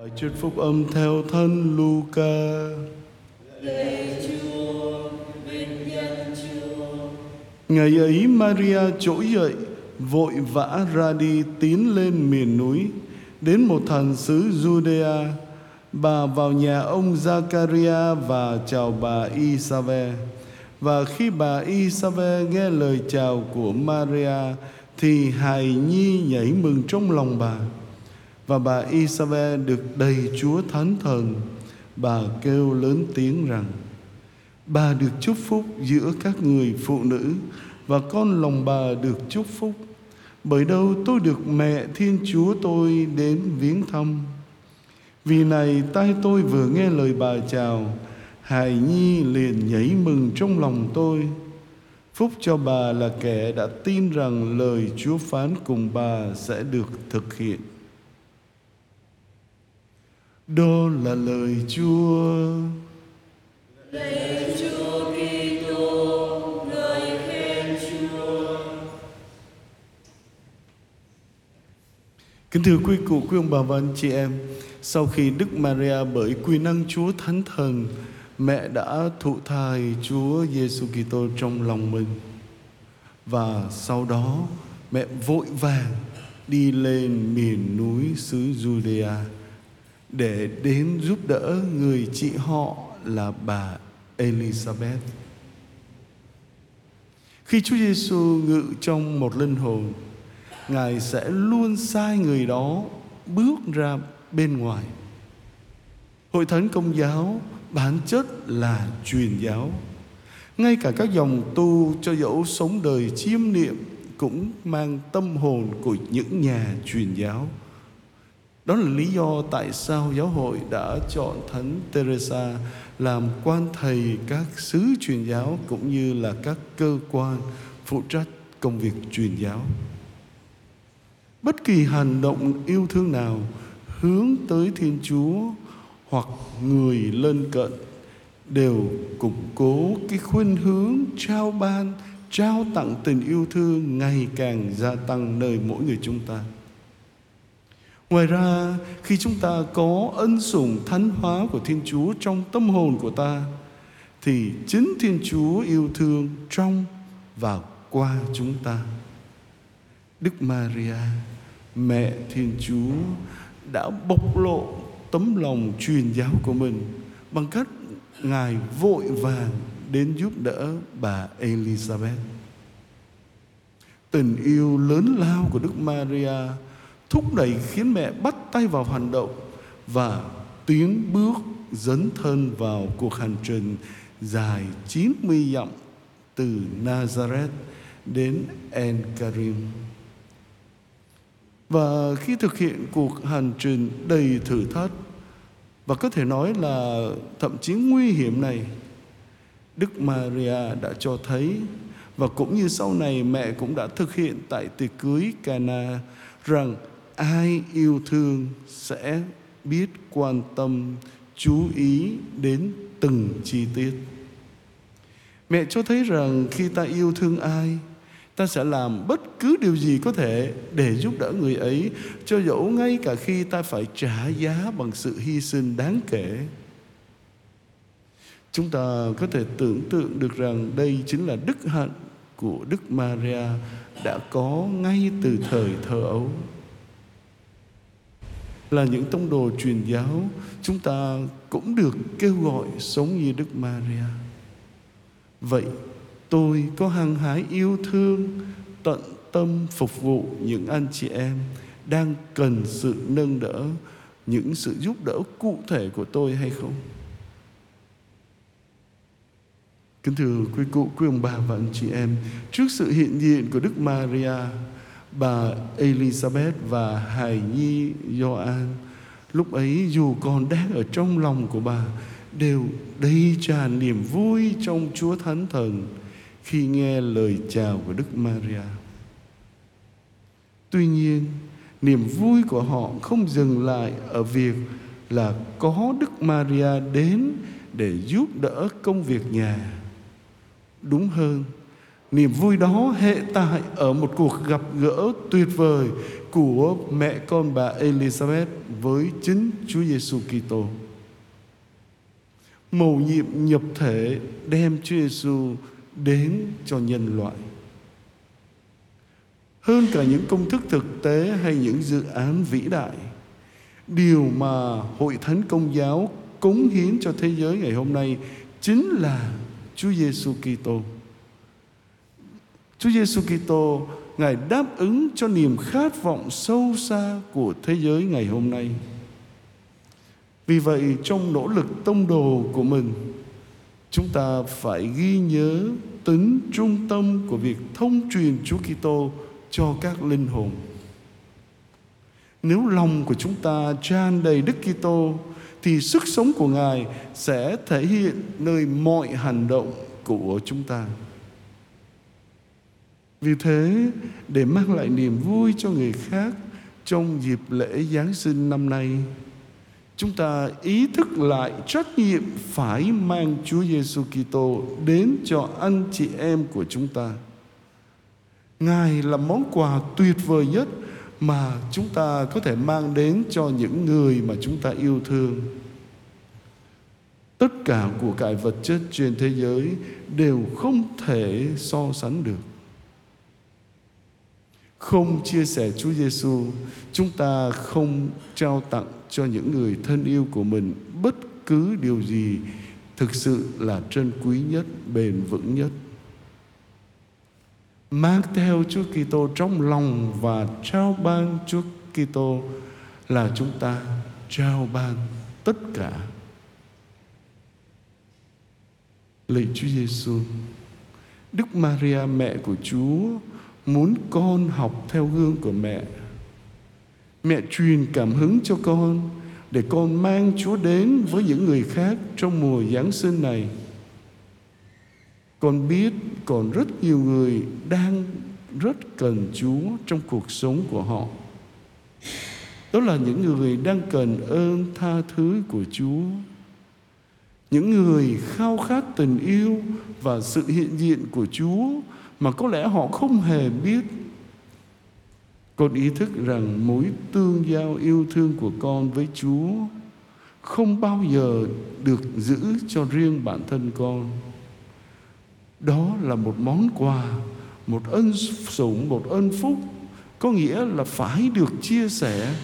Bài chuyên phúc âm theo thân Luca. Ngày ấy Maria trỗi dậy, vội vã ra đi tiến lên miền núi, đến một thành xứ Judea. Bà vào nhà ông Zakaria và chào bà Isabe. Và khi bà Isabe nghe lời chào của Maria, thì hài nhi nhảy mừng trong lòng bà. Và bà Isabel được đầy Chúa Thánh Thần. Bà kêu lớn tiếng rằng, Bà được chúc phúc giữa các người phụ nữ và con lòng bà được chúc phúc. Bởi đâu tôi được mẹ Thiên Chúa tôi đến viếng thăm. Vì này tai tôi vừa nghe lời bà chào, hài nhi liền nhảy mừng trong lòng tôi. Phúc cho bà là kẻ đã tin rằng lời Chúa phán cùng bà sẽ được thực hiện. Đó là lời Chúa. Lời chúa Kitô, lời khen chúa. Kính thưa quý cụ, quý ông bà và anh chị em, sau khi Đức Maria bởi quy năng Chúa Thánh Thần, mẹ đã thụ thai Chúa Giêsu Kitô trong lòng mình. Và sau đó mẹ vội vàng đi lên miền núi xứ Judea để đến giúp đỡ người chị họ là bà Elizabeth. Khi Chúa Giêsu ngự trong một linh hồn, Ngài sẽ luôn sai người đó bước ra bên ngoài. Hội thánh công giáo bản chất là truyền giáo. Ngay cả các dòng tu cho dẫu sống đời chiêm niệm cũng mang tâm hồn của những nhà truyền giáo. Đó là lý do tại sao giáo hội đã chọn Thánh Teresa làm quan thầy các sứ truyền giáo cũng như là các cơ quan phụ trách công việc truyền giáo. Bất kỳ hành động yêu thương nào hướng tới Thiên Chúa hoặc người lân cận đều củng cố cái khuynh hướng trao ban, trao tặng tình yêu thương ngày càng gia tăng nơi mỗi người chúng ta. Ngoài ra, khi chúng ta có ân sủng thánh hóa của Thiên Chúa trong tâm hồn của ta, thì chính Thiên Chúa yêu thương trong và qua chúng ta. Đức Maria, mẹ Thiên Chúa đã bộc lộ tấm lòng truyền giáo của mình bằng cách Ngài vội vàng đến giúp đỡ bà Elizabeth. Tình yêu lớn lao của Đức Maria thúc đẩy khiến mẹ bắt tay vào hành động và tiến bước dấn thân vào cuộc hành trình dài 90 dặm từ Nazareth đến En Karim. Và khi thực hiện cuộc hành trình đầy thử thách và có thể nói là thậm chí nguy hiểm này, Đức Maria đã cho thấy và cũng như sau này mẹ cũng đã thực hiện tại tiệc cưới Cana rằng ai yêu thương sẽ biết quan tâm, chú ý đến từng chi tiết. Mẹ cho thấy rằng khi ta yêu thương ai, ta sẽ làm bất cứ điều gì có thể để giúp đỡ người ấy, cho dẫu ngay cả khi ta phải trả giá bằng sự hy sinh đáng kể. Chúng ta có thể tưởng tượng được rằng đây chính là đức hạnh của đức maria đã có ngay từ thời thơ ấu là những tông đồ truyền giáo chúng ta cũng được kêu gọi sống như Đức Maria. Vậy tôi có hăng hái yêu thương, tận tâm phục vụ những anh chị em đang cần sự nâng đỡ, những sự giúp đỡ cụ thể của tôi hay không? Kính thưa quý cụ, quý ông bà và anh chị em, trước sự hiện diện của Đức Maria, bà Elizabeth và hài nhi Gioan lúc ấy dù còn đang ở trong lòng của bà đều đầy tràn niềm vui trong Chúa Thánh Thần khi nghe lời chào của Đức Maria. Tuy nhiên, niềm vui của họ không dừng lại ở việc là có Đức Maria đến để giúp đỡ công việc nhà. Đúng hơn, Niềm vui đó hệ tại ở một cuộc gặp gỡ tuyệt vời của mẹ con bà Elizabeth với chính Chúa Giêsu Kitô. Mầu nhiệm nhập thể đem Chúa Giêsu đến cho nhân loại. Hơn cả những công thức thực tế hay những dự án vĩ đại, điều mà Hội Thánh Công giáo cống hiến cho thế giới ngày hôm nay chính là Chúa Giêsu Kitô. Chúa Giêsu Kitô Ngài đáp ứng cho niềm khát vọng sâu xa của thế giới ngày hôm nay. Vì vậy trong nỗ lực tông đồ của mình, chúng ta phải ghi nhớ tính trung tâm của việc thông truyền Chúa Kitô cho các linh hồn. Nếu lòng của chúng ta tràn đầy Đức Kitô thì sức sống của Ngài sẽ thể hiện nơi mọi hành động của chúng ta. Vì thế, để mang lại niềm vui cho người khác trong dịp lễ Giáng sinh năm nay, chúng ta ý thức lại trách nhiệm phải mang Chúa Giêsu Kitô đến cho anh chị em của chúng ta. Ngài là món quà tuyệt vời nhất mà chúng ta có thể mang đến cho những người mà chúng ta yêu thương. Tất cả của cải vật chất trên thế giới đều không thể so sánh được không chia sẻ Chúa Giêsu, chúng ta không trao tặng cho những người thân yêu của mình bất cứ điều gì thực sự là trân quý nhất, bền vững nhất. Mang theo Chúa Kitô trong lòng và trao ban Chúa Kitô là chúng ta trao ban tất cả. Lạy Chúa Giêsu, Đức Maria mẹ của Chúa muốn con học theo gương của mẹ. Mẹ truyền cảm hứng cho con để con mang chúa đến với những người khác trong mùa giáng sinh này. Con biết còn rất nhiều người đang rất cần chúa trong cuộc sống của họ. Đó là những người đang cần ơn tha thứ của chúa. Những người khao khát tình yêu và sự hiện diện của chúa mà có lẽ họ không hề biết. Con ý thức rằng mối tương giao yêu thương của con với chúa không bao giờ được giữ cho riêng bản thân con. Đó là một món quà, một ân sủng, một ân phúc, có nghĩa là phải được chia sẻ.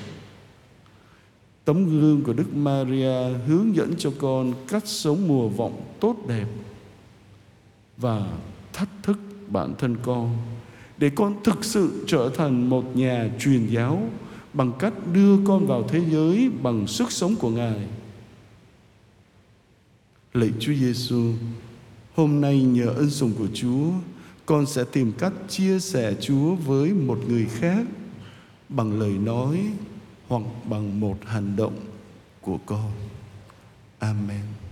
Tấm gương của đức maria hướng dẫn cho con cách sống mùa vọng tốt đẹp và thách thức bản thân con để con thực sự trở thành một nhà truyền giáo bằng cách đưa con vào thế giới bằng sức sống của Ngài. Lạy Chúa Giêsu, hôm nay nhờ ân sủng của Chúa, con sẽ tìm cách chia sẻ Chúa với một người khác bằng lời nói hoặc bằng một hành động của con. Amen.